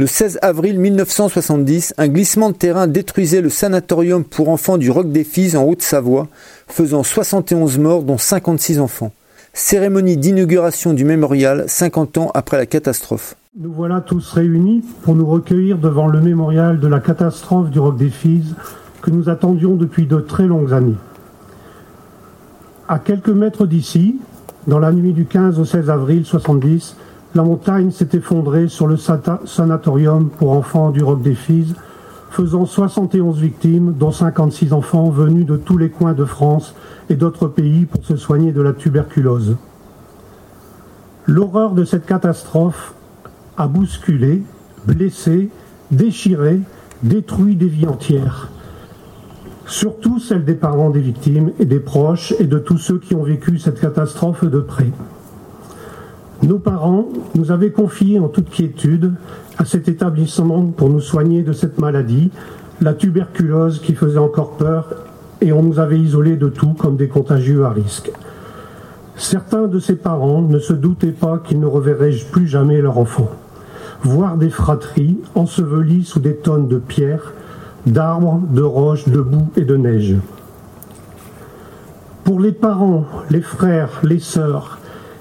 Le 16 avril 1970, un glissement de terrain détruisait le sanatorium pour enfants du Roc des Fises en Haute-Savoie, faisant 71 morts dont 56 enfants. Cérémonie d'inauguration du mémorial 50 ans après la catastrophe. Nous voilà tous réunis pour nous recueillir devant le mémorial de la catastrophe du Roc des Fises que nous attendions depuis de très longues années. À quelques mètres d'ici, dans la nuit du 15 au 16 avril 70, la montagne s'est effondrée sur le sanatorium pour enfants du Roc des Fises, faisant 71 victimes, dont 56 enfants venus de tous les coins de France et d'autres pays pour se soigner de la tuberculose. L'horreur de cette catastrophe a bousculé, blessé, déchiré, détruit des vies entières. Surtout celles des parents des victimes et des proches et de tous ceux qui ont vécu cette catastrophe de près. Nos parents nous avaient confié en toute quiétude à cet établissement pour nous soigner de cette maladie, la tuberculose qui faisait encore peur, et on nous avait isolés de tout comme des contagieux à risque. Certains de ces parents ne se doutaient pas qu'ils ne reverraient plus jamais leur enfant voir des fratries ensevelies sous des tonnes de pierres, d'arbres, de roches, de boue et de neige. Pour les parents, les frères, les sœurs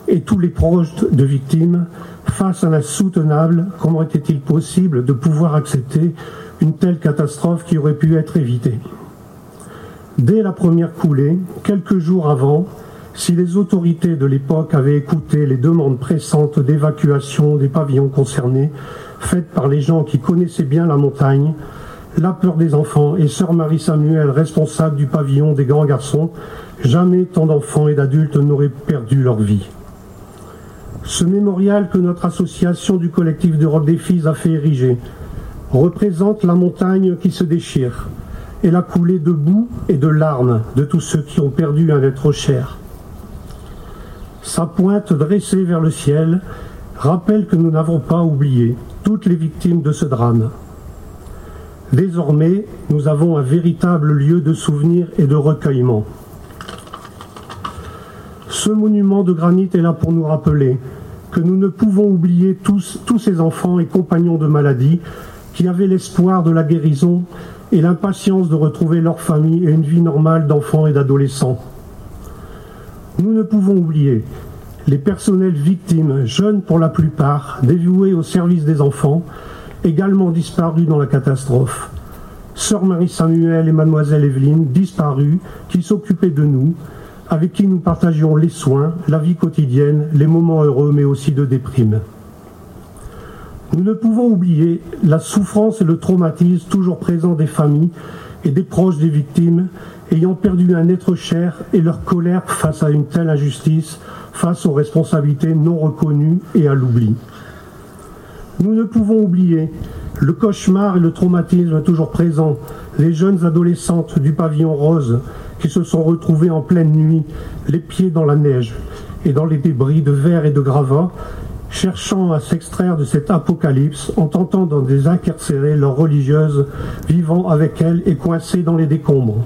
et tous les proches de victimes, face à l'insoutenable, comment était-il possible de pouvoir accepter une telle catastrophe qui aurait pu être évitée Dès la première coulée, quelques jours avant, si les autorités de l'époque avaient écouté les demandes pressantes d'évacuation des pavillons concernés, faites par les gens qui connaissaient bien la montagne, la peur des enfants et sœur Marie Samuel, responsable du pavillon des grands garçons, jamais tant d'enfants et d'adultes n'auraient perdu leur vie. Ce mémorial que notre association du collectif de Rock des Filles a fait ériger représente la montagne qui se déchire et la coulée de boue et de larmes de tous ceux qui ont perdu un être cher. Sa pointe dressée vers le ciel rappelle que nous n'avons pas oublié toutes les victimes de ce drame. Désormais, nous avons un véritable lieu de souvenir et de recueillement. Ce monument de granit est là pour nous rappeler que nous ne pouvons oublier tous, ces enfants et compagnons de maladie qui avaient l'espoir de la guérison et l'impatience de retrouver leur famille et une vie normale d'enfants et d'adolescents. Nous ne pouvons oublier les personnels victimes, jeunes pour la plupart, dévoués au service des enfants, également disparus dans la catastrophe. Sœur Marie Samuel et mademoiselle Evelyne, disparues, qui s'occupaient de nous, avec qui nous partagions les soins, la vie quotidienne, les moments heureux, mais aussi de déprime. Nous ne pouvons oublier la souffrance et le traumatisme toujours présents des familles et des proches des victimes ayant perdu un être cher et leur colère face à une telle injustice, face aux responsabilités non reconnues et à l'oubli. Nous ne pouvons oublier le cauchemar et le traumatisme toujours présents, les jeunes adolescentes du pavillon rose qui se sont retrouvées en pleine nuit, les pieds dans la neige et dans les débris de verre et de gravats, cherchant à s'extraire de cet apocalypse en tentant d'en désincarcérer leurs religieuses vivant avec elles et coincées dans les décombres.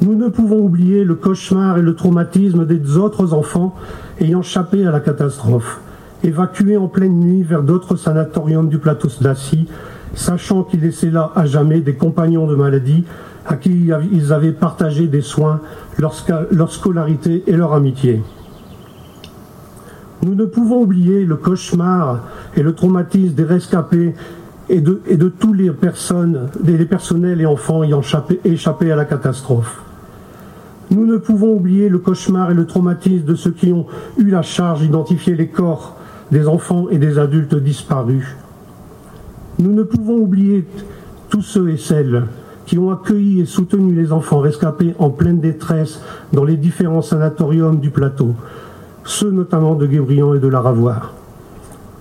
Nous ne pouvons oublier le cauchemar et le traumatisme des autres enfants ayant échappé à la catastrophe, évacués en pleine nuit vers d'autres sanatoriums du plateau d'Assis, sachant qu'ils laissaient là à jamais des compagnons de maladie à qui ils avaient partagé des soins, leur, scolarité et leur amitié. Nous ne pouvons oublier le cauchemar et le traumatisme des rescapés et de, tous les personnes, les personnels et enfants ayant échappé à la catastrophe. Nous ne pouvons oublier le cauchemar et le traumatisme de ceux qui ont eu la charge d'identifier les corps des enfants et des adultes disparus. Nous ne pouvons oublier tous ceux et celles qui ont accueilli et soutenu les enfants rescapés en pleine détresse dans les différents sanatoriums du plateau, ceux notamment de Guébriand et de Laravoir.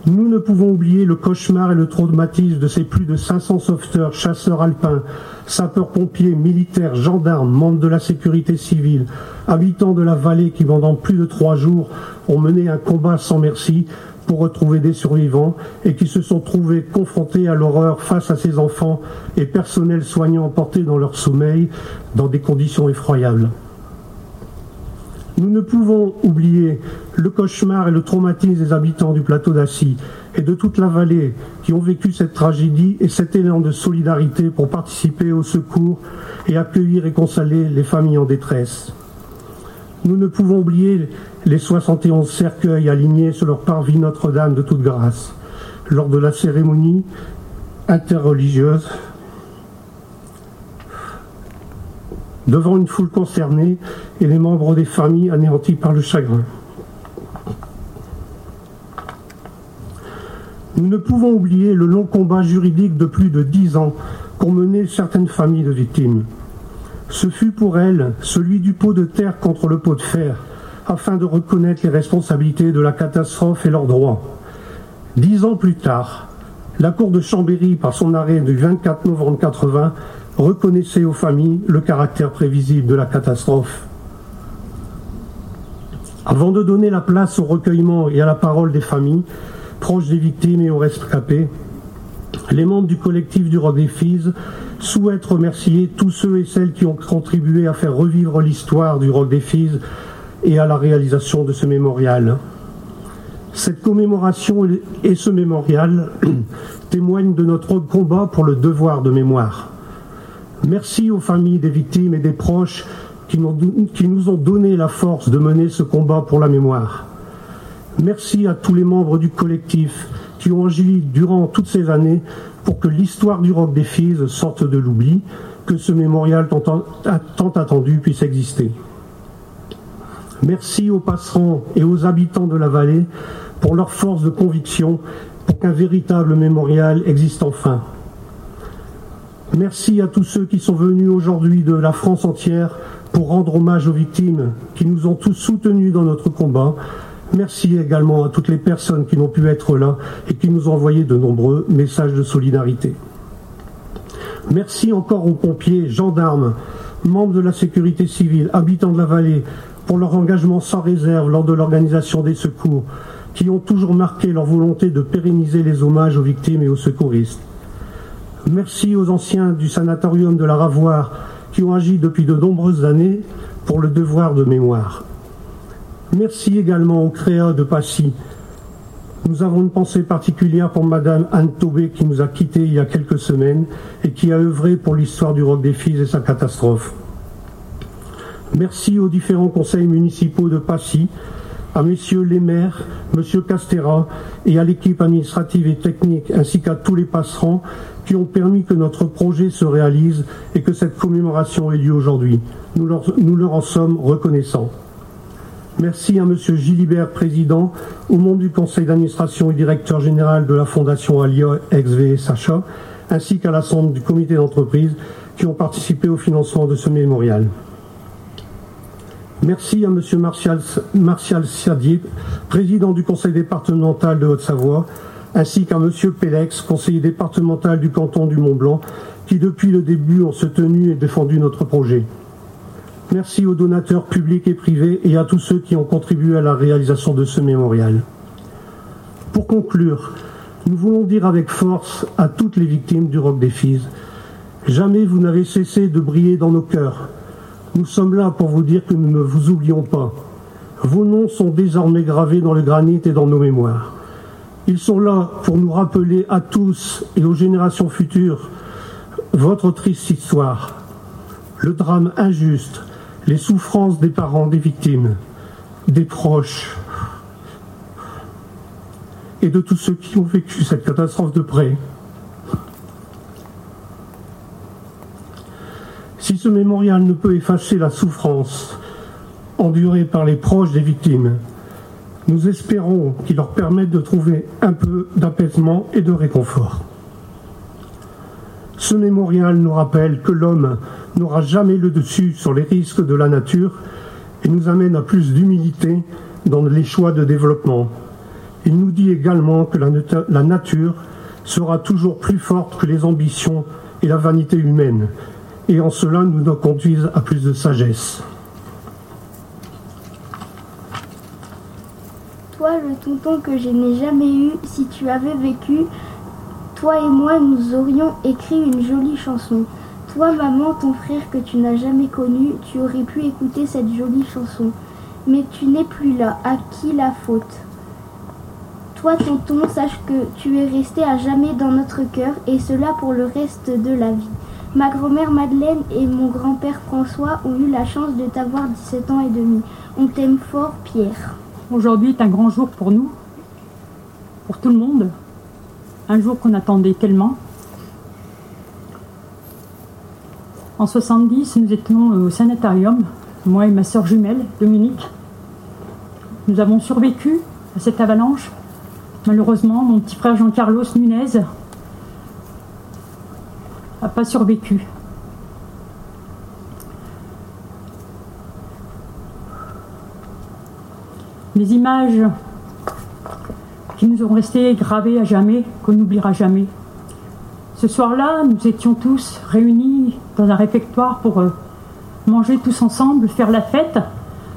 Nous ne pouvons oublier le cauchemar et le traumatisme de ces plus de 500 sauveteurs, chasseurs alpins, sapeurs-pompiers, militaires, gendarmes, membres de la sécurité civile, habitants de la vallée qui pendant plus de trois jours ont mené un combat sans merci pour retrouver des survivants et qui se sont trouvés confrontés à l'horreur face à ces enfants et personnels soignants emportés dans leur sommeil dans des conditions effroyables. Nous ne pouvons oublier le cauchemar et le traumatisme des habitants du plateau d'Assis et de toute la vallée qui ont vécu cette tragédie et cet élan de solidarité pour participer au secours et accueillir et consoler les familles en détresse. Nous ne pouvons oublier les 71 cercueils alignés sur leur parvis Notre-Dame de toute grâce lors de la cérémonie interreligieuse devant une foule concernée et les membres des familles anéantis par le chagrin. Nous ne pouvons oublier le long combat juridique de plus de dix ans qu'ont mené certaines familles de victimes. Ce fut pour elles celui du pot de terre contre le pot de fer, afin de reconnaître les responsabilités de la catastrophe et leurs droits. Dix ans plus tard, la Cour de Chambéry, par son arrêt du 24 novembre 80, reconnaissait aux familles le caractère prévisible de la catastrophe. Avant de donner la place au recueillement et à la parole des familles, proches des victimes et aux rescapés, les membres du collectif du Rock des Filles souhaitent remercier tous ceux et celles qui ont contribué à faire revivre l'histoire du Rock des Filles et à la réalisation de ce mémorial. Cette commémoration et ce mémorial témoignent de notre combat pour le devoir de mémoire. Merci aux familles des victimes et des proches qui nous ont donné la force de mener ce combat pour la mémoire. Merci à tous les membres du collectif qui ont agi durant toutes ces années pour que l'histoire du rock des filles sorte de l'oubli, que ce mémorial tant attendu puisse exister. Merci aux passerants et aux habitants de la vallée pour leur force de conviction pour qu'un véritable mémorial existe enfin. Merci à tous ceux qui sont venus aujourd'hui de la France entière pour rendre hommage aux victimes qui nous ont tous soutenus dans notre combat. Merci également à toutes les personnes qui n'ont pu être là et qui nous ont envoyé de nombreux messages de solidarité. Merci encore aux pompiers, gendarmes, membres de la sécurité civile, habitants de la vallée, pour leur engagement sans réserve lors de l'organisation des secours, qui ont toujours marqué leur volonté de pérenniser les hommages aux victimes et aux secouristes. Merci aux anciens du sanatorium de la Ravoire qui ont agi depuis de nombreuses années pour le devoir de mémoire. Merci également aux créas de Passy. Nous avons une pensée particulière pour Madame Anne Taubé qui nous a quittés il y a quelques semaines et qui a œuvré pour l'histoire du Roc des Filles et sa catastrophe. Merci aux différents conseils municipaux de Passy, à messieurs les maires, monsieur Castera et à l'équipe administrative et technique ainsi qu'à tous les passerants qui ont permis que notre projet se réalise et que cette commémoration ait lieu aujourd'hui. Nous leur en sommes reconnaissants. Merci à Monsieur Gilibert, président, aux membres du conseil d'administration et directeur général de la Fondation Alia ex-VSHA, ainsi qu'à l'ensemble du comité d'entreprise qui ont participé au financement de ce mémorial. Merci à Monsieur Martial, Martial président du conseil départemental de Haute-Savoie, ainsi qu'à M. Pélex, conseiller départemental du canton du Mont-Blanc, qui depuis le début ont soutenu et défendu notre projet. Merci aux donateurs publics et privés et à tous ceux qui ont contribué à la réalisation de ce mémorial. Pour conclure, nous voulons dire avec force à toutes les victimes du Roc des Filles, jamais vous n'avez cessé de briller dans nos cœurs. Nous sommes là pour vous dire que nous ne vous oublions pas. Vos noms sont désormais gravés dans le granit et dans nos mémoires. Ils sont là pour nous rappeler à tous et aux générations futures votre triste histoire, le drame injuste, les souffrances des parents des victimes, des proches et de tous ceux qui ont vécu cette catastrophe de près. Si ce mémorial ne peut effacer la souffrance endurée par les proches des victimes, nous espérons qu'il leur permette de trouver un peu d'apaisement et de réconfort. Ce mémorial nous rappelle que l'homme n'aura jamais le dessus sur les risques de la nature et nous amène à plus d'humilité dans les choix de développement. Il nous dit également que la nature sera toujours plus forte que les ambitions et la vanité humaine, et en cela nous nous conduisent à plus de sagesse. Toi, le tonton que je n'ai jamais eu, si tu avais vécu, toi et moi, nous aurions écrit une jolie chanson. Toi, maman, ton frère que tu n'as jamais connu, tu aurais pu écouter cette jolie chanson. Mais tu n'es plus là. À qui la faute? Toi, tonton, sache que tu es resté à jamais dans notre cœur, et cela pour le reste de la vie. Ma grand-mère Madeleine et mon grand-père François ont eu la chance de t'avoir 17 ans et demi. On t'aime fort, Pierre. Aujourd'hui est un grand jour pour nous, pour tout le monde. Un jour qu'on attendait tellement. En 70, nous étions au sanatorium, moi et ma sœur jumelle, Dominique. Nous avons survécu à cette avalanche. Malheureusement, mon petit frère Jean-Carlos Nunez n'a pas survécu. Les images qui nous ont resté gravées à jamais, qu'on n'oubliera jamais. Ce soir-là, nous étions tous réunis dans un réfectoire pour euh, manger tous ensemble, faire la fête,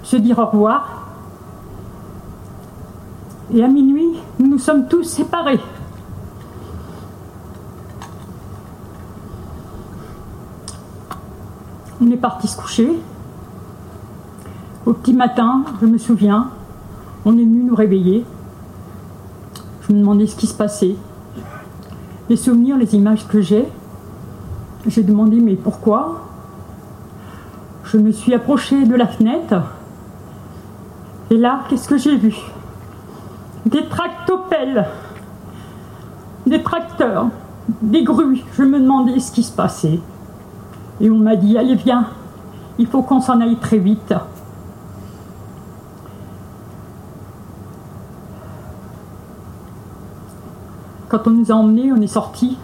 se dire au revoir. Et à minuit, nous nous sommes tous séparés. On est parti se coucher. Au petit matin, je me souviens, on est venu nous réveiller. Je me demandais ce qui se passait. Les souvenirs, les images que j'ai, j'ai demandé mais pourquoi? Je me suis approchée de la fenêtre. Et là, qu'est-ce que j'ai vu? Des tractopelles, des tracteurs, des grues. Je me demandais ce qui se passait. Et on m'a dit, allez viens, il faut qu'on s'en aille très vite. Quand on nous a emmenés, on est sortis.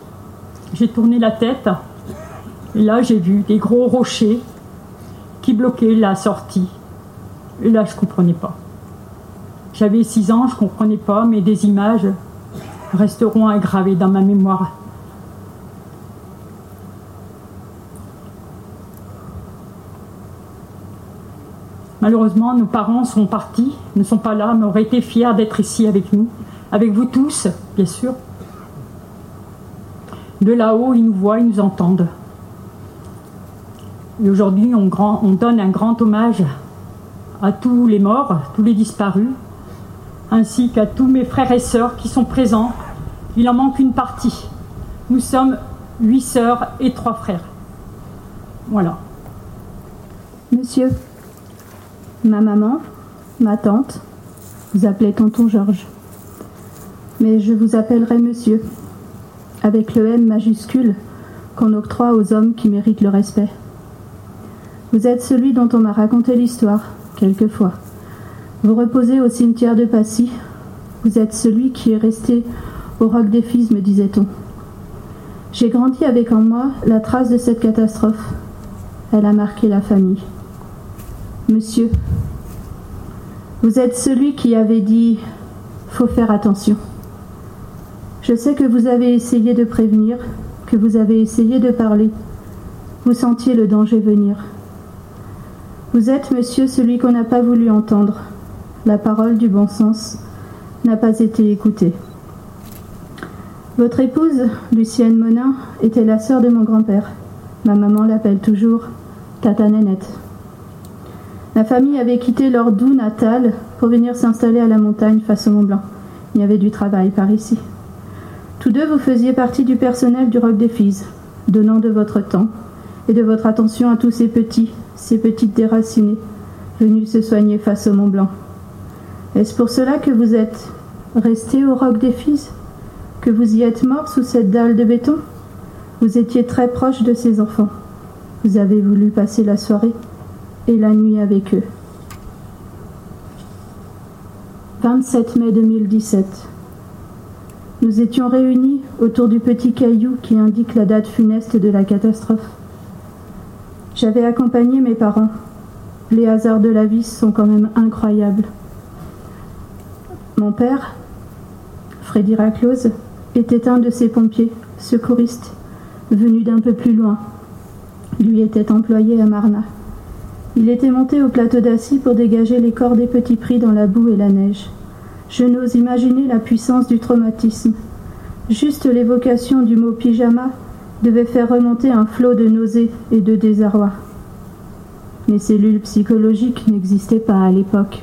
J'ai tourné la tête. Là, j'ai vu des gros rochers qui bloquaient la sortie. Et là, je comprenais pas. J'avais six ans, je ne comprenais pas, mais des images resteront aggravées dans ma mémoire. Malheureusement, nos parents sont partis, ne sont pas là, mais auraient été fiers d'être ici avec nous, avec vous tous, bien sûr. De là-haut, ils nous voient, ils nous entendent. Et aujourd'hui, on, on, donne un grand hommage à tous les morts, tous les disparus, ainsi qu'à tous mes frères et sœurs qui sont présents. Il en manque une partie. Nous sommes huit sœurs et trois frères. Voilà. Monsieur, Ma maman, ma tante, vous appelez tonton Georges. Mais je vous appellerai monsieur, avec le M majuscule qu'on octroie aux hommes qui méritent le respect. Vous êtes celui dont on m'a raconté l'histoire, quelquefois. Vous reposez au cimetière de Passy. Vous êtes celui qui est resté au roc des Fils, me disait-on. J'ai grandi avec en moi la trace de cette catastrophe. Elle a marqué la famille. Monsieur, vous êtes celui qui avait dit faut faire attention. Je sais que vous avez essayé de prévenir, que vous avez essayé de parler. Vous sentiez le danger venir. Vous êtes, monsieur, celui qu'on n'a pas voulu entendre. La parole du bon sens n'a pas été écoutée. Votre épouse, Lucienne Monin, était la sœur de mon grand-père. Ma maman l'appelle toujours Tata Nénette. La famille avait quitté leur doux natal pour venir s'installer à la montagne face au Mont Blanc. Il y avait du travail par ici. Tous deux, vous faisiez partie du personnel du Roc des Filles, donnant de votre temps et de votre attention à tous ces petits, ces petites déracinées, venus se soigner face au Mont Blanc. Est-ce pour cela que vous êtes resté au Roc des Filles Que vous y êtes mort sous cette dalle de béton? Vous étiez très proche de ces enfants. Vous avez voulu passer la soirée et la nuit avec eux. 27 mai 2017. Nous étions réunis autour du petit caillou qui indique la date funeste de la catastrophe. J'avais accompagné mes parents. Les hasards de la vie sont quand même incroyables. Mon père, Freddy Raclose, était un de ces pompiers, secouristes, venus d'un peu plus loin. Lui était employé à Marna. Il était monté au plateau d'assis pour dégager les corps des petits pris dans la boue et la neige. Je n'ose imaginer la puissance du traumatisme. Juste l'évocation du mot pyjama devait faire remonter un flot de nausées et de désarroi. Les cellules psychologiques n'existaient pas à l'époque.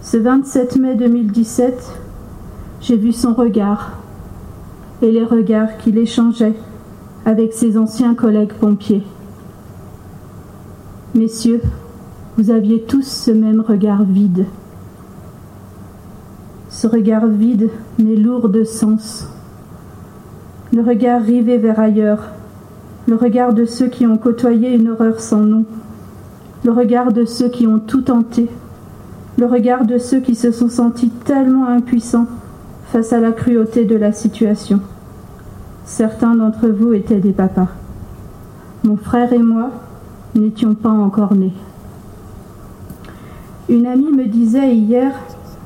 Ce 27 mai 2017, j'ai vu son regard et les regards qu'il échangeait avec ses anciens collègues pompiers. Messieurs, vous aviez tous ce même regard vide. Ce regard vide mais lourd de sens. Le regard rivé vers ailleurs, le regard de ceux qui ont côtoyé une horreur sans nom, le regard de ceux qui ont tout tenté, le regard de ceux qui se sont sentis tellement impuissants face à la cruauté de la situation. Certains d'entre vous étaient des papas. Mon frère et moi n'étions pas encore nés. Une amie me disait hier,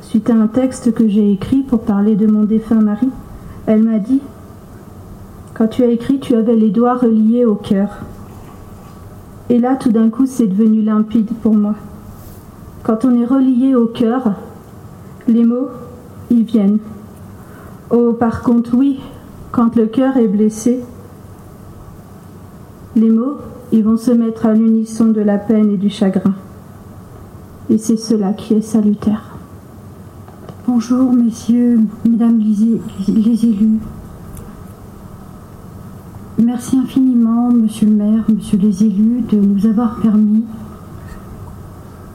suite à un texte que j'ai écrit pour parler de mon défunt mari, elle m'a dit Quand tu as écrit, tu avais les doigts reliés au cœur. Et là, tout d'un coup, c'est devenu limpide pour moi. Quand on est relié au cœur, les mots, ils viennent. Oh, par contre, oui, quand le cœur est blessé, les mots, ils vont se mettre à l'unisson de la peine et du chagrin. Et c'est cela qui est salutaire. Bonjour, messieurs, mesdames les élus. Merci infiniment, monsieur le maire, monsieur les élus, de nous avoir permis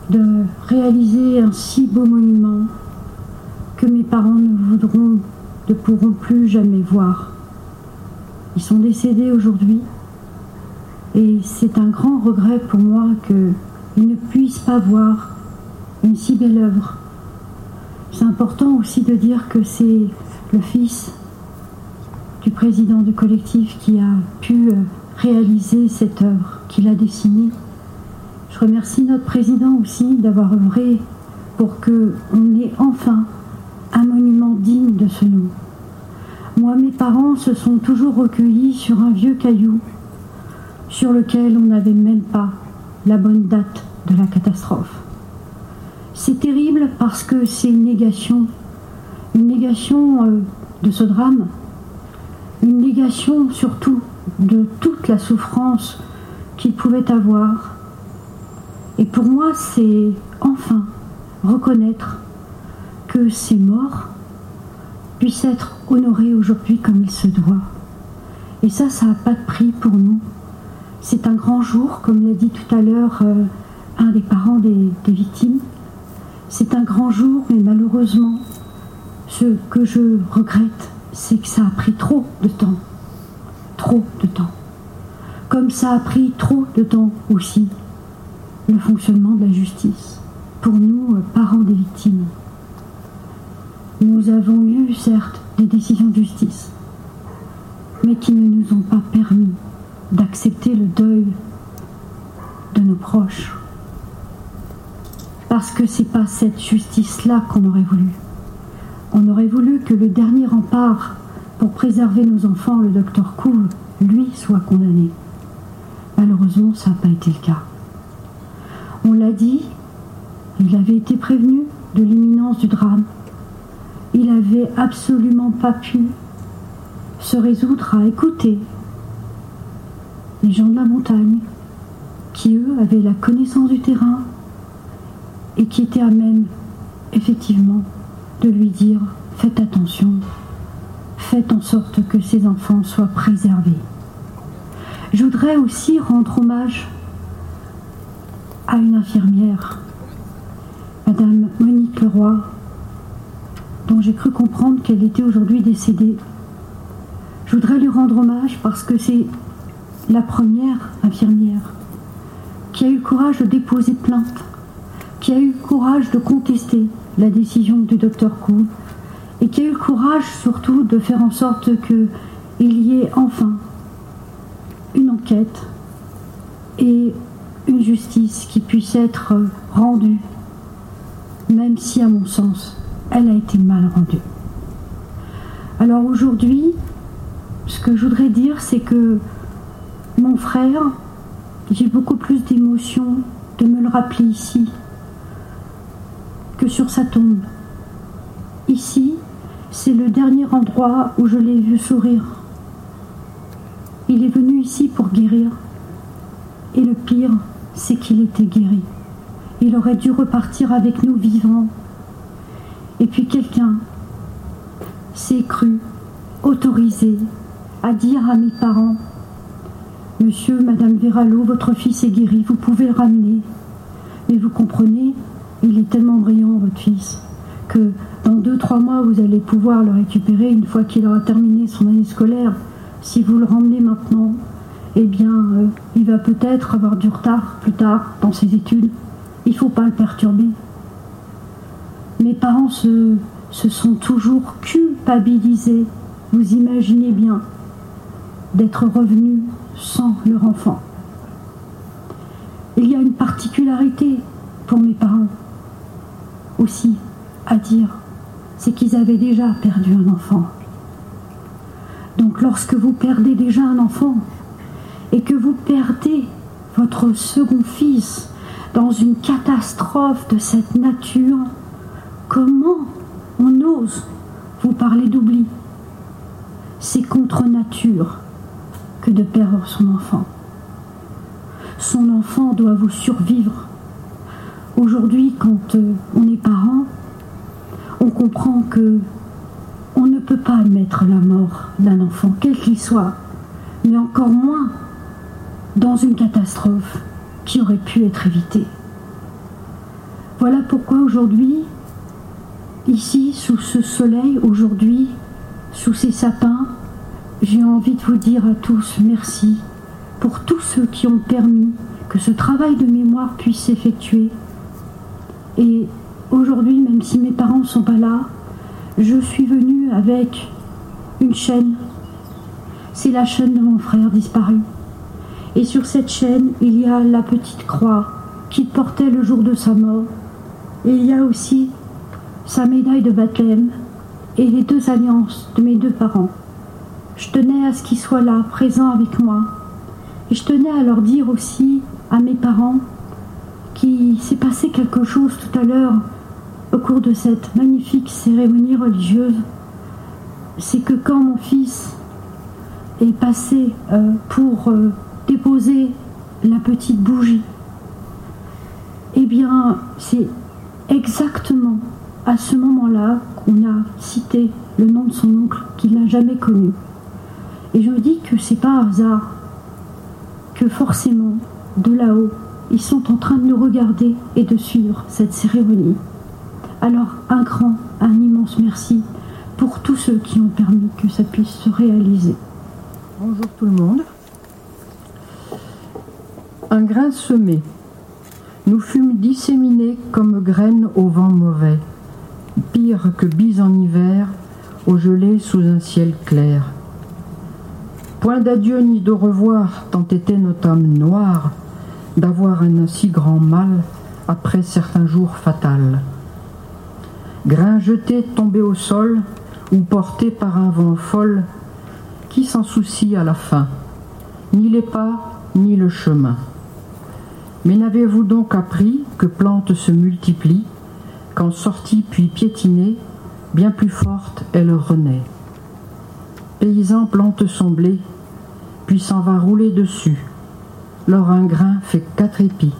de réaliser un si beau monument que mes parents ne voudront ne pourront plus jamais voir. Ils sont décédés aujourd'hui et c'est un grand regret pour moi qu'ils ne puissent pas voir une si belle œuvre. C'est important aussi de dire que c'est le fils du président du collectif qui a pu euh, réaliser cette œuvre qu'il a dessinée. Je remercie notre président aussi d'avoir œuvré pour que on ait enfin un monument digne de ce nom. Moi, mes parents se sont toujours recueillis sur un vieux caillou sur lequel on n'avait même pas la bonne date de la catastrophe. C'est terrible parce que c'est une négation, une négation euh, de ce drame, une négation surtout de toute la souffrance qu'il pouvait avoir. Et pour moi, c'est enfin reconnaître que ces morts puissent être honorés aujourd'hui comme il se doit. Et ça, ça n'a pas de prix pour nous. C'est un grand jour, comme l'a dit tout à l'heure euh, un des parents des, des victimes. C'est un grand jour, mais malheureusement, ce que je regrette, c'est que ça a pris trop de temps. Trop de temps. Comme ça a pris trop de temps aussi le fonctionnement de la justice. Pour nous, euh, parents des victimes. Nous avons eu, certes, des décisions de justice, mais qui ne nous ont pas permis d'accepter le deuil de nos proches. Parce que c'est pas cette justice-là qu'on aurait voulu. On aurait voulu que le dernier rempart pour préserver nos enfants, le docteur Couve, lui, soit condamné. Malheureusement, ça n'a pas été le cas. On l'a dit, il avait été prévenu de l'imminence du drame il avait absolument pas pu se résoudre à écouter les gens de la montagne qui, eux, avaient la connaissance du terrain et qui étaient à même, effectivement, de lui dire faites attention, faites en sorte que ces enfants soient préservés. Je voudrais aussi rendre hommage à une infirmière, Madame Monique Leroy, dont j'ai cru comprendre qu'elle était aujourd'hui décédée. Je voudrais lui rendre hommage parce que c'est la première infirmière qui a eu courage de déposer plainte, qui a eu courage de contester la décision du docteur Kuhn et qui a eu le courage surtout de faire en sorte qu'il y ait enfin une enquête et une justice qui puisse être rendue, même si à mon sens, elle a été mal rendue. Alors aujourd'hui, ce que je voudrais dire, c'est que mon frère, j'ai beaucoup plus d'émotion de me le rappeler ici sur sa tombe. Ici, c'est le dernier endroit où je l'ai vu sourire. Il est venu ici pour guérir. Et le pire, c'est qu'il était guéri. Il aurait dû repartir avec nous vivants. Et puis quelqu'un s'est cru autorisé à dire à mes parents Monsieur, Madame Veralo, votre fils est guéri, vous pouvez le ramener. Mais vous comprenez, il est tellement brillant, votre fils, que dans deux, trois mois, vous allez pouvoir le récupérer une fois qu'il aura terminé son année scolaire. Si vous le ramenez maintenant, eh bien, euh, il va peut-être avoir du retard plus tard dans ses études. Il ne faut pas le perturber. Mes parents se sont toujours culpabilisés, vous imaginez bien, d'être revenus sans leur enfant. Il y a une particularité pour mes parents aussi à dire, c'est qu'ils avaient déjà perdu un enfant. Donc lorsque vous perdez déjà un enfant et que vous perdez votre second fils dans une catastrophe de cette nature, comment on ose vous parler d'oubli? C'est contre nature que de perdre son enfant. Son enfant doit vous survivre. Aujourd'hui, quand euh, on est parent, on comprend que on ne peut pas admettre la mort d'un enfant, quel qu'il soit, mais encore moins dans une catastrophe qui aurait pu être évitée. Voilà pourquoi aujourd'hui, ici, sous ce soleil, aujourd'hui, sous ces sapins, j'ai envie de vous dire à tous merci pour tous ceux qui ont permis que ce travail de mémoire puisse s'effectuer. Et aujourd'hui, même si mes parents ne sont pas là, je suis venue avec une chaîne. C'est la chaîne de mon frère disparu. Et sur cette chaîne, il y a la petite croix qu'il portait le jour de sa mort. Et il y a aussi sa médaille de baptême et les deux alliances de mes deux parents. Je tenais à ce qu'ils soient là, présents avec moi. Et je tenais à leur dire aussi à mes parents qu'il s'est passé quelque chose tout à l'heure au cours de cette magnifique cérémonie religieuse. C'est que quand mon fils est passé euh, pour euh, déposer la petite bougie, eh bien, c'est exactement à ce moment-là qu'on a cité le nom de son oncle qu'il n'a jamais connu. Et je dis que c'est pas hasard que forcément, de là-haut, ils sont en train de nous regarder et de suivre cette cérémonie. Alors un grand, un immense merci pour tous ceux qui ont permis que ça puisse se réaliser. Bonjour tout le monde. Un grain semé. Nous fûmes disséminés comme graines au vent mauvais, pire que bise en hiver, au gelé sous un ciel clair. Point d'adieu ni de revoir, tant était notre âme noire d'avoir un si grand mal après certains jours fatals. Grain jeté tombé au sol ou porté par un vent folle, qui s'en soucie à la fin? Ni les pas, ni le chemin. Mais n'avez-vous donc appris que plantes se multiplient, qu'en sortie puis piétinée, bien plus forte elle renaît? Paysan plante son blé, puis s'en va rouler dessus. Lors un grain fait quatre épis,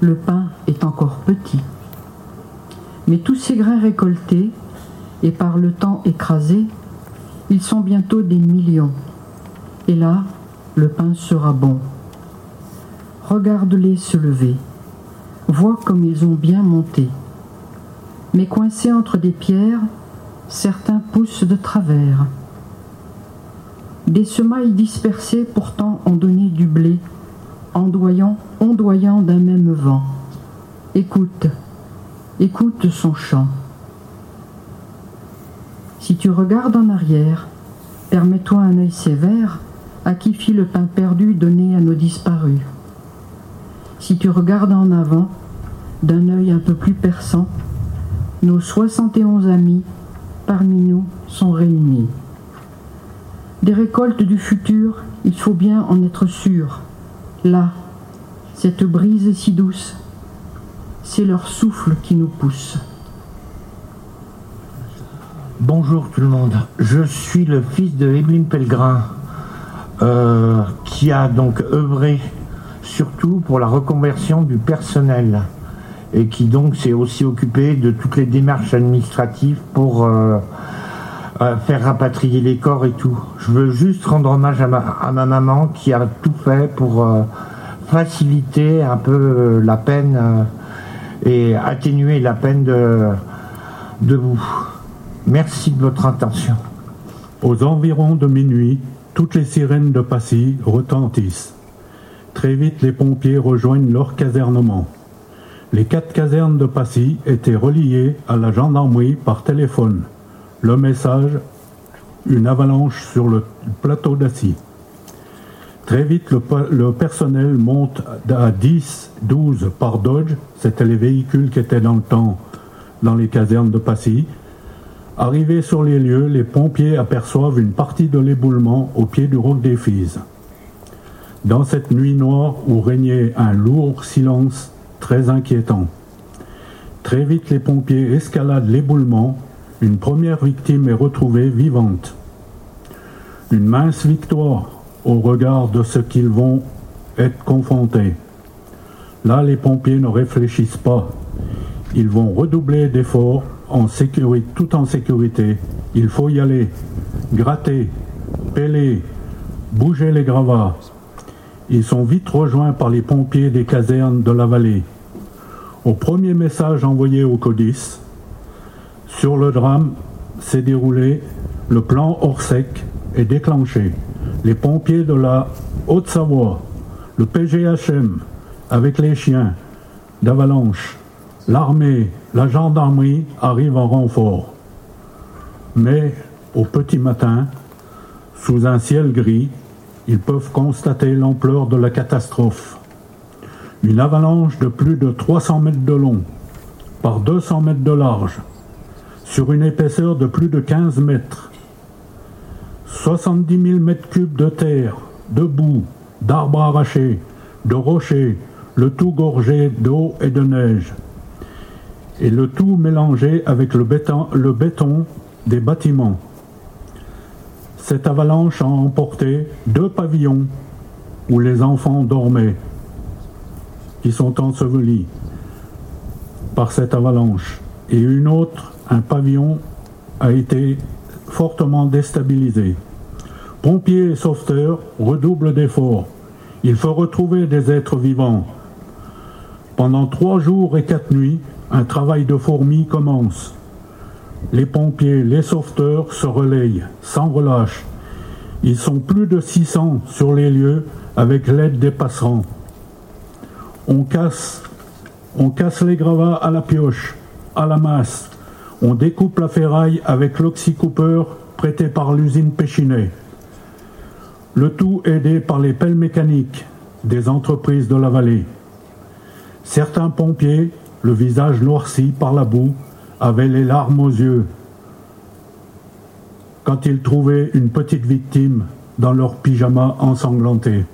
le pain est encore petit. Mais tous ces grains récoltés, et par le temps écrasés, ils sont bientôt des millions. Et là, le pain sera bon. Regarde-les se lever. Vois comme ils ont bien monté. Mais coincés entre des pierres, certains poussent de travers. Des semailles dispersées pourtant ont donné du blé, ondoyant, ondoyant d'un même vent. Écoute, écoute son chant. Si tu regardes en arrière, permets-toi un œil sévère à qui fit le pain perdu donné à nos disparus. Si tu regardes en avant, d'un œil un peu plus perçant, nos soixante et onze amis parmi nous sont réunis. Des récoltes du futur, il faut bien en être sûr. Là, cette brise si douce, c'est leur souffle qui nous pousse. Bonjour tout le monde, je suis le fils de Evelyne Pellegrin, euh, qui a donc œuvré surtout pour la reconversion du personnel et qui donc s'est aussi occupé de toutes les démarches administratives pour euh, euh, faire rapatrier les corps et tout. Je veux juste rendre hommage à ma, maman qui a tout fait pour euh, faciliter un peu la peine et atténuer la peine de, de vous. Merci de votre attention. Aux environs de minuit, toutes les sirènes de Passy retentissent. Très vite, les pompiers rejoignent leur casernement. Les quatre casernes de Passy étaient reliées à la gendarmerie par téléphone. Le message une avalanche sur le plateau d'Assy. Très vite, le, personnel monte à 10, 12 par Dodge, c'était les véhicules qui étaient dans le temps dans les casernes de Passy. Arrivés sur les lieux, les pompiers aperçoivent une partie de l'éboulement au pied du roc des Fises. Dans cette nuit noire où régnait un lourd silence très inquiétant. Très vite, les pompiers escaladent l'éboulement. Une première victime est retrouvée vivante. Une mince victoire au regard de ce qu'ils vont être confrontés. Là, les pompiers ne réfléchissent pas. Ils vont redoubler d'efforts tout en sécurité. Il faut y aller. Gratter, peler, bouger les gravats. Ils sont vite rejoints par les pompiers des casernes de la vallée. Au premier message envoyé au CODIS, sur le drame s'est déroulé, le plan Orsec est déclenché. Les pompiers de la Haute-Savoie, le PGHM, avec les chiens d'avalanche, l'armée, la gendarmerie arrivent en renfort. Mais au petit matin, sous un ciel gris, ils peuvent constater l'ampleur de la catastrophe. Une avalanche de plus de 300 mètres de long par 200 mètres de large sur une épaisseur de plus de 15 mètres. 70 000 mètres cubes de terre, de boue, d'arbres arrachés, de rochers, le tout gorgé d'eau et de neige. Et le tout mélangé avec le béton, le béton des bâtiments. Cette avalanche a emporté deux pavillons où les enfants dormaient qui sont ensevelis par cette avalanche. Et une autre, un pavillon, a été fortement déstabilisé. Pompiers et sauveteurs redoublent d'efforts. Il faut retrouver des êtres vivants. Pendant trois jours et quatre nuits, un travail de fourmi commence. Les pompiers, les sauveteurs se relayent sans relâche. Ils sont plus de 600 sur les lieux avec l'aide des passerants on casse, on casse les gravats à la pioche, à la masse, on découpe la ferraille avec l'oxycoupeur prêté par l'usine Péchinet. Le tout aidé par les pelles mécaniques des entreprises de la vallée. Certains pompiers, le visage noirci par la boue, avaient les larmes aux yeux quand ils trouvaient une petite victime dans leur pyjama ensanglanté.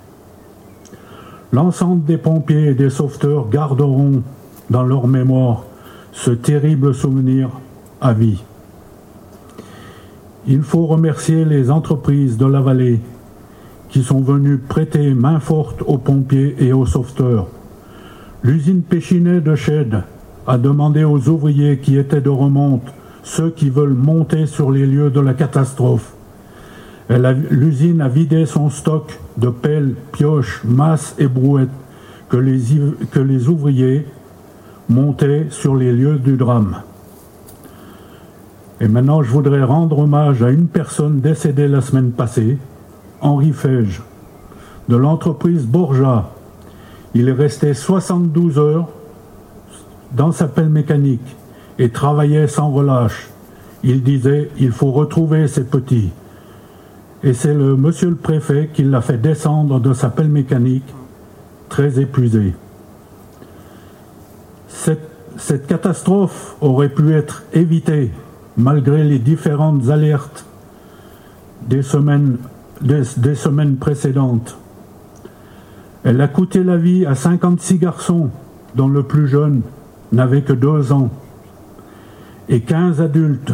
L'ensemble des pompiers et des sauveteurs garderont dans leur mémoire ce terrible souvenir à. Il faut remercier les entreprises de la vallée qui sont venues prêter main forte aux pompiers et aux sauveteurs. L'usine Péchinet de Chède a demandé aux ouvriers qui étaient de remonte, ceux qui veulent monter sur les lieux de la catastrophe, L'usine a vidé son stock de pelles, pioches, masses et brouettes que les, que les ouvriers montaient sur les lieux du drame. Et maintenant, je voudrais rendre hommage à une personne décédée la semaine passée, Henri Fège, de l'entreprise Borja. Il est resté 72 heures dans sa pelle mécanique et travaillait sans relâche. Il disait, il faut retrouver ces petits et c'est le monsieur le préfet qui l'a fait descendre de sa pelle mécanique, très épuisé. Cette, catastrophe aurait pu être évitée malgré les différentes alertes des semaines, des semaines précédentes. Elle a coûté la vie à 56 garçons, dont le plus jeune n'avait que deux ans, et 15 adultes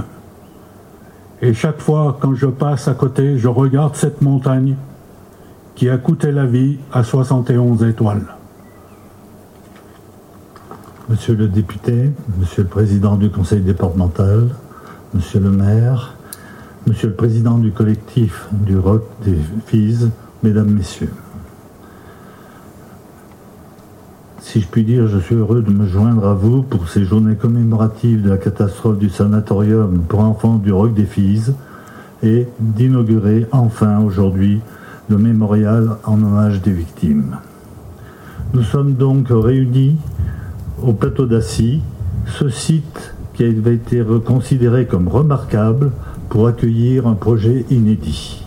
et chaque fois, quand je passe à côté, je regarde cette montagne qui a coûté la vie à 71 étoiles. Monsieur le député, Monsieur le président du conseil départemental, Monsieur le maire, Monsieur le président du collectif du Rock des Filles, Mesdames, Messieurs. Si je puis dire, je suis heureux de me joindre à vous pour ces journées commémoratives de la catastrophe du sanatorium pour enfants du Roc des Filles et d'inaugurer enfin aujourd'hui le mémorial en hommage des victimes. Nous sommes donc réunis au plateau d'Assy, ce site qui avait été considéré comme remarquable pour accueillir un projet inédit.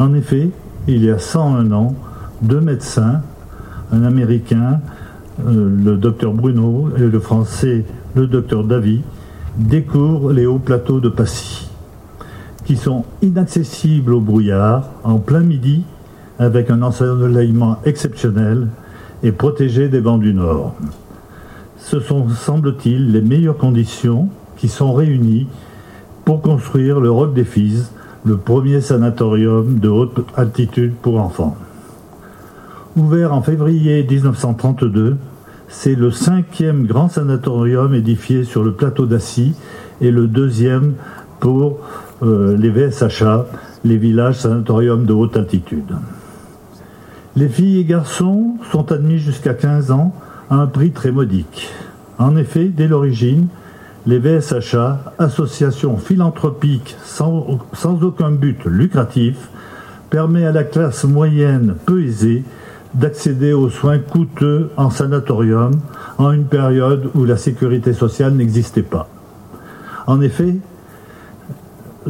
En effet, il y a 101 ans, deux médecins, un Américain, euh, le docteur Bruno, et le Français, le docteur Davy, découvrent les hauts plateaux de Passy, qui sont inaccessibles au brouillard en plein midi, avec un ensoleillement exceptionnel et protégés des vents du nord. Ce sont, semble-t-il, les meilleures conditions qui sont réunies pour construire le Roc des Fises, le premier sanatorium de haute altitude pour enfants. Ouvert en février 1932, c'est le cinquième grand sanatorium édifié sur le plateau d'Assy et le deuxième pour euh, les VSHA, les villages sanatoriums de haute altitude. Les filles et garçons sont admis jusqu'à 15 ans à un prix très modique. En effet, dès l'origine, les VSHA, associations philanthropiques sans, aucun but lucratif, permet à la classe moyenne peu aisée d'accéder aux soins coûteux en sanatorium en une période où la sécurité sociale n'existait pas. En effet,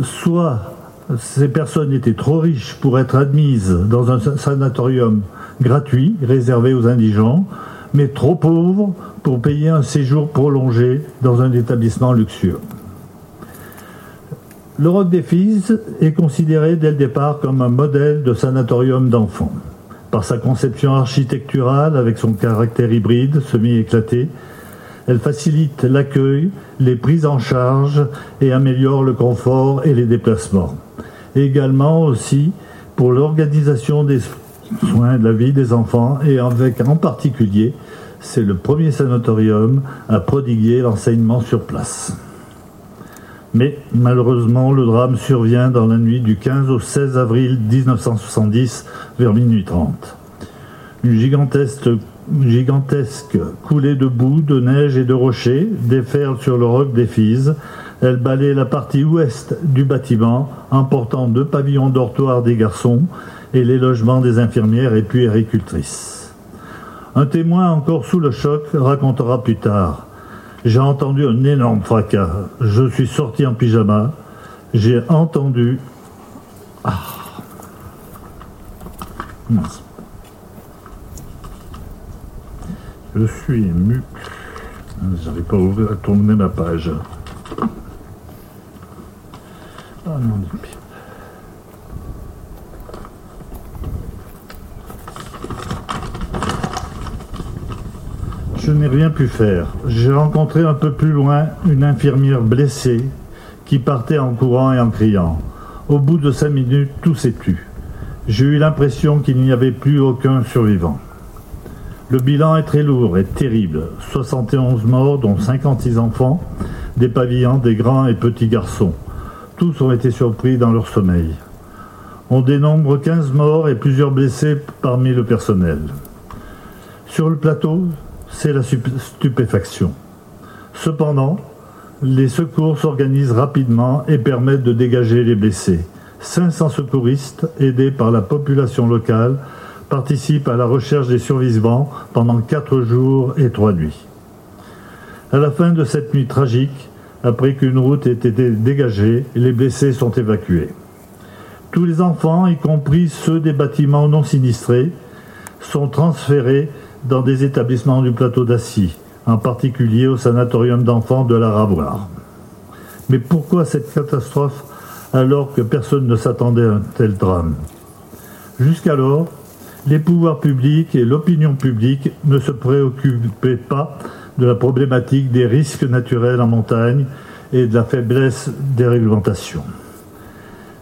soit ces personnes étaient trop riches pour être admises dans un sanatorium gratuit réservé aux indigents, mais trop pauvres pour payer un séjour prolongé dans un établissement luxueux. Le Roc des Filles est considéré dès le départ comme un modèle de sanatorium d'enfants. Par sa conception architecturale, avec son caractère hybride, semi-éclaté, elle facilite l'accueil, les prises en charge et améliore le confort et les déplacements. également aussi pour l'organisation des soins de la vie des enfants et avec en particulier, c'est le premier sanatorium à prodiguer l'enseignement sur place. Mais malheureusement, le drame survient dans la nuit du 15 au 16 avril 1970 vers minuit 30. Une gigantesque, gigantesque coulée de boue, de neige et de rochers déferle sur le roc des Fises. Elle balaye la partie ouest du bâtiment, emportant deux pavillons dortoirs des garçons et les logements des infirmières et puis agricultrices. Un témoin encore sous le choc racontera plus tard. J'ai entendu un énorme fracas. Je suis sorti en pyjama. J'ai entendu. Ah. Je suis ému. J'arrive pas à tourner ma page. Ah non, Je n'ai rien pu faire. J'ai rencontré un peu plus loin une infirmière blessée qui partait en courant et en criant. Au bout de cinq minutes, tout s'est tu. J'ai eu l'impression qu'il n'y avait plus aucun survivant. Le bilan est très lourd et terrible. 71 morts, dont 56 enfants, des pavillons, des grands et petits garçons. Tous ont été surpris dans leur sommeil. On dénombre 15 morts et plusieurs blessés parmi le personnel. Sur le plateau, c'est la stupéfaction. Cependant, les secours s'organisent rapidement et permettent de dégager les blessés. 500 secouristes, aidés par la population locale, participent à la recherche des survivants pendant quatre jours et trois nuits. À la fin de cette nuit tragique, après qu'une route ait été dégagée, les blessés sont évacués. Tous les enfants, y compris ceux des bâtiments non sinistrés, sont transférés dans des établissements du plateau d'Assy, en particulier au sanatorium d'enfants de la Ravoire. Mais pourquoi cette catastrophe alors que personne ne s'attendait à un tel drame? Jusqu'alors, les pouvoirs publics et l'opinion publique ne se préoccupaient pas de la problématique des risques naturels en montagne et de la faiblesse des réglementations.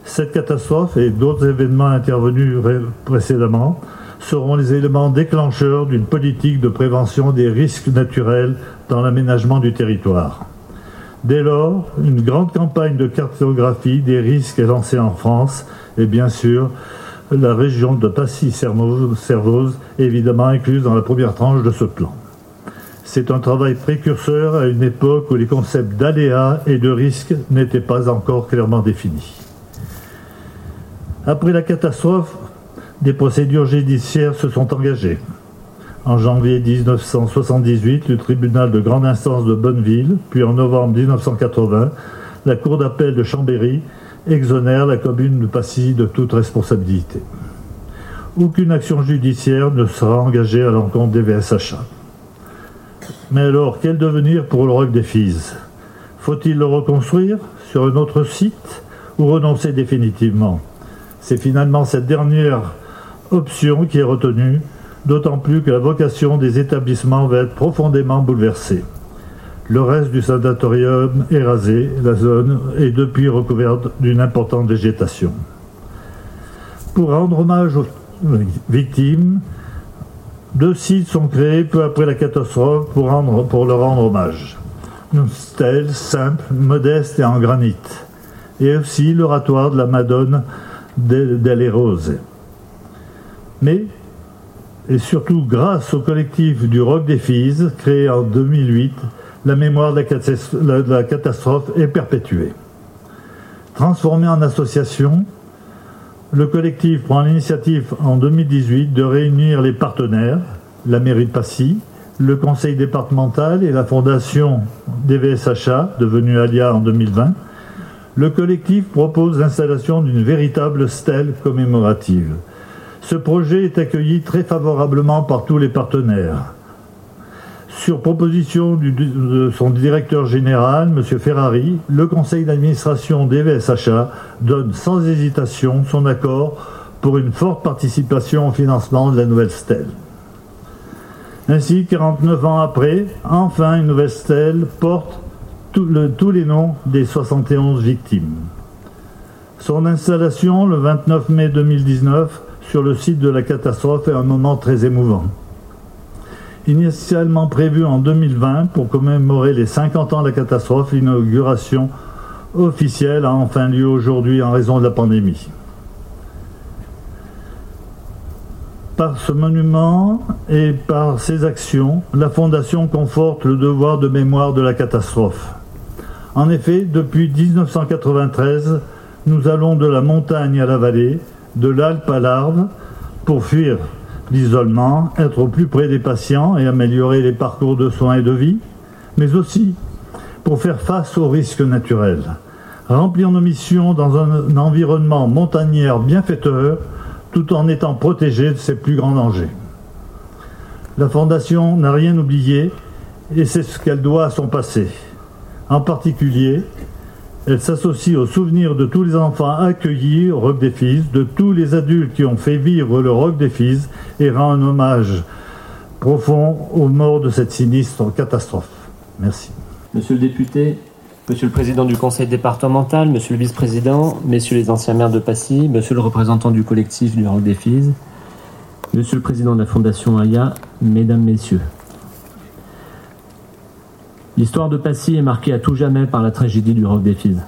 Cette catastrophe et d'autres événements intervenus précédemment seront les éléments déclencheurs d'une politique de prévention des risques naturels dans l'aménagement du territoire. Dès lors, une grande campagne de cartographie des risques est lancée en France et bien sûr, la région de Passy-Servoz évidemment incluse dans la première tranche de ce plan. C'est un travail précurseur à une époque où les concepts d'aléas et de risques n'étaient pas encore clairement définis. Après la catastrophe, des procédures judiciaires se sont engagées. En janvier 1978, le tribunal de grande instance de Bonneville, puis en novembre 1980, la cour d'appel de Chambéry exonère la commune de Passy de toute responsabilité. Aucune action judiciaire ne sera engagée à l'encontre des VSHA. Mais alors, quel devenir pour le Roc des Fises Faut-il le reconstruire sur un autre site ou renoncer définitivement? C'est finalement cette dernière option qui est retenue, d'autant plus que la vocation des établissements va être profondément bouleversée. Le reste du sanatorium est rasé, la zone est depuis recouverte d'une importante végétation. Pour rendre hommage aux victimes, deux sites sont créés peu après la catastrophe pour, leur rendre hommage. Une stèle simple, modeste et en granit, et aussi l'oratoire de la Madone delle Rose. Mais, et surtout grâce au collectif du Roc des Filles, créé en 2008, la mémoire de la catastrophe est perpétuée. Transformé en association, le collectif prend l'initiative en 2018 de réunir les partenaires, la mairie de Passy, le conseil départemental et la fondation DVSHA, devenue Alia en 2020. Le collectif propose l'installation d'une véritable stèle commémorative. Ce projet est accueilli très favorablement par tous les partenaires. Sur proposition de son directeur général, M. Ferrari, le conseil d'administration des VSHA donne sans hésitation son accord pour une forte participation au financement de la nouvelle stèle. Ainsi, 49 ans après, enfin une nouvelle stèle porte tous les noms des 71 victimes. Son installation le 29 mai 2019 sur le site de la catastrophe est un moment très émouvant. Initialement prévu en 2020 pour commémorer les 50 ans de la catastrophe, l'inauguration officielle a enfin lieu aujourd'hui en raison de la pandémie. Par ce monument et par ses actions, la Fondation conforte le devoir de mémoire de la catastrophe. En effet, depuis 1993, nous allons de la montagne à la vallée, de l'Alpe à l'Arve pour fuir l'isolement, être au plus près des patients et améliorer les parcours de soins et de vie, mais aussi pour faire face aux risques naturels, remplir nos missions dans un environnement montagnard bienfaiteur tout en étant protégé de ses plus grands dangers. La Fondation n'a rien oublié et c'est ce qu'elle doit à son passé. En particulier, elle s'associe au souvenir de tous les enfants accueillis au Roc des Fils, de tous les adultes qui ont fait vivre le Roc des Fils et rend un hommage profond aux morts de cette sinistre catastrophe. Merci. Monsieur le député, Monsieur le président du conseil départemental, Monsieur le vice-président, Messieurs les anciens maires de Passy, Monsieur le représentant du collectif du Roc des Fils, Monsieur le président de la Fondation AYA, Mesdames, Messieurs. L'histoire de Passy est marquée à tout jamais par la tragédie du Roc des Fives.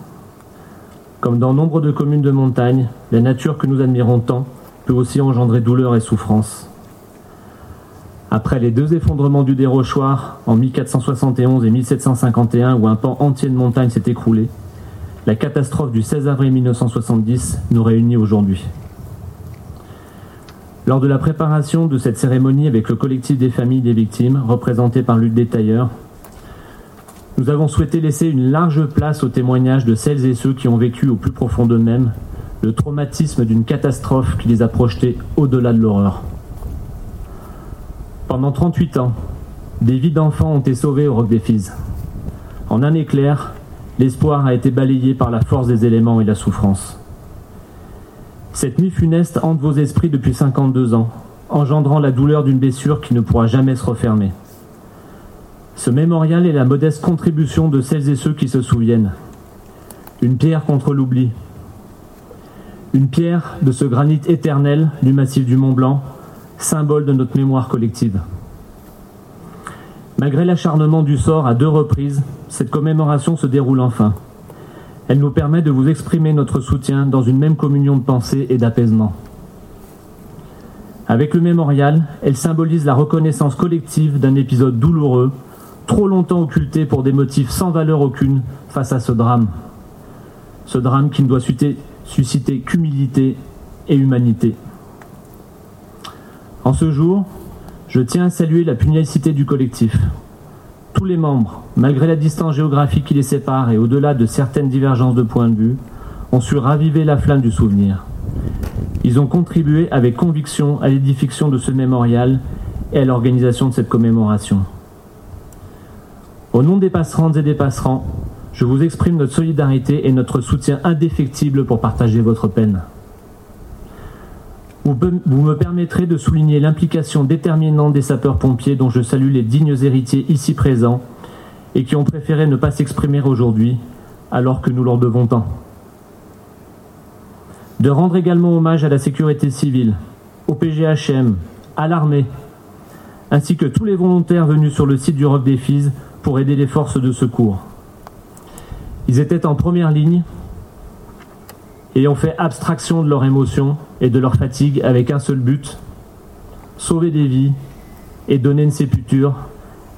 Comme dans nombre de communes de montagne, la nature que nous admirons tant peut aussi engendrer douleur et souffrance. Après les deux effondrements du dérochoir en 1471 et 1751 où un pan entier de montagne s'est écroulé, la catastrophe du 16 avril 1970 nous réunit aujourd'hui. Lors de la préparation de cette cérémonie avec le collectif des familles des victimes, représenté par Luc Détailleur, nous avons souhaité laisser une large place au témoignage de celles et ceux qui ont vécu au plus profond d'eux-mêmes le traumatisme d'une catastrophe qui les a projetés au-delà de l'horreur. Pendant 38 ans, des vies d'enfants ont été sauvées au Roc des Fises. En un éclair, l'espoir a été balayé par la force des éléments et la souffrance. Cette nuit funeste hante vos esprits depuis 52 ans, engendrant la douleur d'une blessure qui ne pourra jamais se refermer. Ce mémorial est la modeste contribution de celles et ceux qui se souviennent. Une pierre contre l'oubli. une pierre de ce granit éternel du massif du Mont Blanc, symbole de notre mémoire collective. Malgré l'acharnement du sort à deux reprises, cette commémoration se déroule enfin. Elle nous permet de vous exprimer notre soutien dans une même communion de pensée et d'apaisement. Avec le mémorial, elle symbolise la reconnaissance collective d'un épisode douloureux, trop longtemps occulté pour des motifs sans valeur aucune face à ce drame. Ce drame qui ne doit susciter qu'humilité et humanité. En ce jour, je tiens à saluer la pugnacité du collectif. Tous les membres, malgré la distance géographique qui les sépare et au-delà de certaines divergences de point de vue, ont su raviver la flamme du souvenir. Ils ont contribué avec conviction à l'édification de ce mémorial et à l'organisation de cette commémoration. Au nom des passerantes et des passerans, je vous exprime notre solidarité et notre soutien indéfectible pour partager votre peine. Vous, me permettrez de souligner l'implication déterminante des sapeurs-pompiers dont je salue les dignes héritiers ici présents et qui ont préféré ne pas s'exprimer aujourd'hui alors que nous leur devons tant de rendre également hommage à la sécurité civile, au PGHM, à l'armée, ainsi que tous les volontaires venus sur le site du Roc des Fises pour aider les forces de secours. Ils étaient en première ligne et ont fait abstraction de leurs émotions et de leur fatigue avec un seul but, sauver des vies et donner une sépulture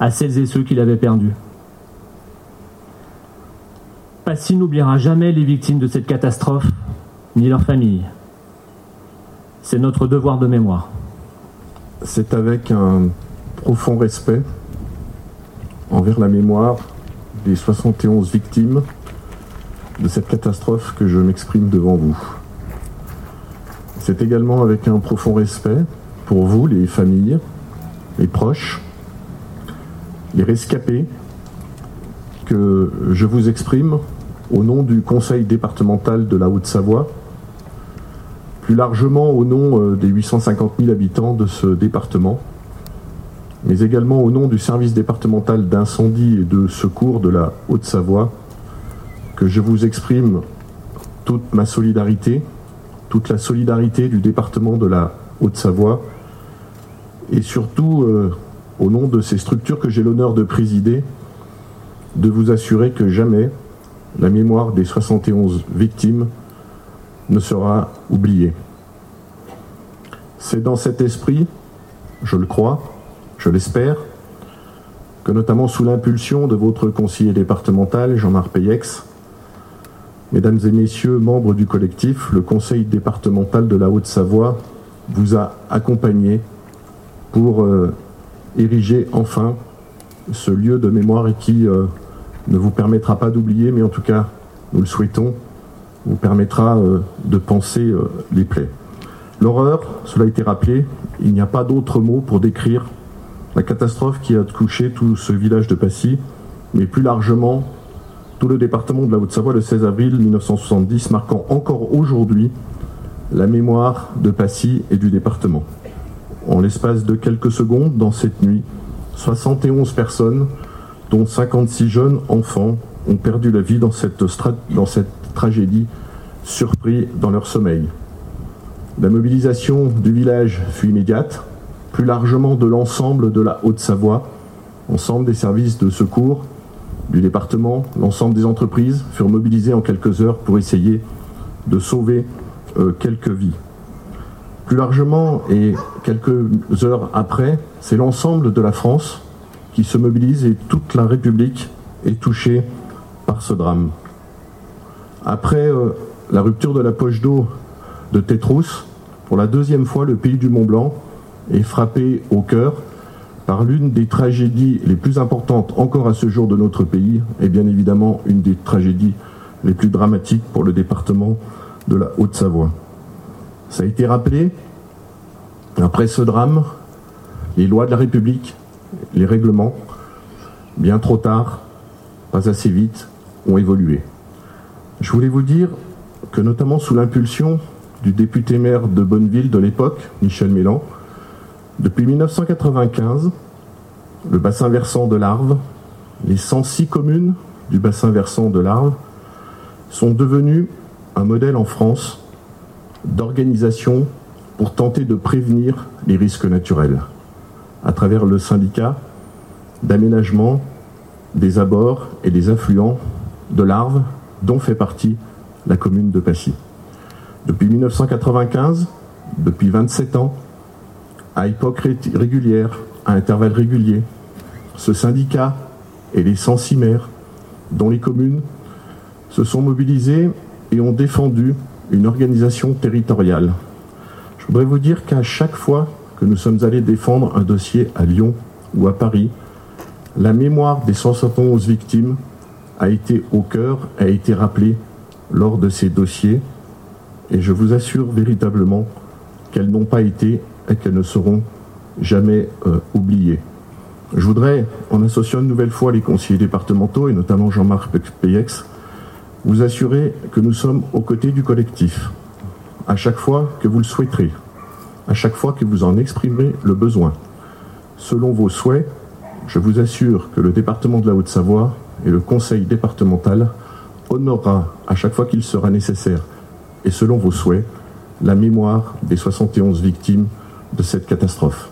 à celles et ceux qui l'avaient perdue. Passy n'oubliera jamais les victimes de cette catastrophe ni leur famille. C'est notre devoir de mémoire. C'est avec un profond respect envers la mémoire des 71 victimes de cette catastrophe que je m'exprime devant vous. C'est également avec un profond respect pour vous, les familles, les proches, les rescapés, que je vous exprime au nom du Conseil départemental de la Haute-Savoie plus largement au nom euh, des 850 000 habitants de ce département, mais également au nom du service départemental d'incendie et de secours de la Haute-Savoie, que je vous exprime toute ma solidarité, toute la solidarité du département de la Haute-Savoie, et surtout euh, au nom de ces structures que j'ai l'honneur de présider, de vous assurer que jamais la mémoire des 71 victimes ne sera oublié. C'est dans cet esprit, je le crois, je l'espère, que notamment sous l'impulsion de votre conseiller départemental, Jean-Marc Payex, mesdames et messieurs, membres du collectif, le conseil départemental de la Haute-Savoie vous a accompagné pour euh, ériger enfin ce lieu de mémoire qui euh, ne vous permettra pas d'oublier, mais en tout cas, nous le souhaitons, vous permettra euh, de penser les plaies. L'horreur, cela a été rappelé, il n'y a pas d'autre mot pour décrire la catastrophe qui a touché tout ce village de Passy, mais plus largement tout le département de la Haute-Savoie le 16 avril 1970, marquant encore aujourd'hui la mémoire de Passy et du département. En l'espace de quelques secondes, dans cette nuit, 71 personnes, dont 56 jeunes enfants, ont perdu la vie dans cette, tragédie, surpris dans leur sommeil. La mobilisation du village fut immédiate, plus largement de l'ensemble de la Haute-Savoie, ensemble des services de secours du département, l'ensemble des entreprises furent mobilisés en quelques heures pour essayer de sauver euh, quelques vies. Plus largement, et quelques heures après, c'est l'ensemble de la France qui se mobilise et toute la République est touchée par ce drame. Après euh, la rupture de la poche d'eau de Tétrousse, pour la deuxième fois, le pays du Mont Blanc est frappé au cœur par l'une des tragédies les plus importantes encore à ce jour de notre pays, et bien évidemment une des tragédies les plus dramatiques pour le département de la Haute-Savoie. Ça a été rappelé, après ce drame, les lois de la République, les règlements, bien trop tard, pas assez vite, ont évolué. Je voulais vous dire que notamment sous l'impulsion du député maire de Bonneville de l'époque, Michel Mélan, depuis 1995, le bassin versant de l'Arve, les 106 communes du bassin versant de l'Arve sont devenues un modèle en France d'organisation pour tenter de prévenir les risques naturels à travers le syndicat d'aménagement des abords et des affluents de l'Arve dont fait partie la commune de Passy. Depuis 1995, depuis 27 ans, à époque régulière, à intervalles réguliers, ce syndicat et les 106 maires dont les communes se sont mobilisés et ont défendu une organisation territoriale. Je voudrais vous dire qu'à chaque fois que nous sommes allés défendre un dossier à Lyon ou à Paris, la mémoire des 171 victimes a été au cœur, a été rappelée lors de ces dossiers, et je vous assure véritablement qu'elles n'ont pas été et qu'elles ne seront jamais euh, oubliées. Je voudrais, en associant une nouvelle fois les conseillers départementaux, et notamment Jean-Marc Payex, vous assurer que nous sommes aux côtés du collectif, à chaque fois que vous le souhaiterez, à chaque fois que vous en exprimerez le besoin. Selon vos souhaits, je vous assure que le département de la Haute-Savoie et le conseil départemental honorera à chaque fois qu'il sera nécessaire, et selon vos souhaits, la mémoire des 71 victimes de cette catastrophe.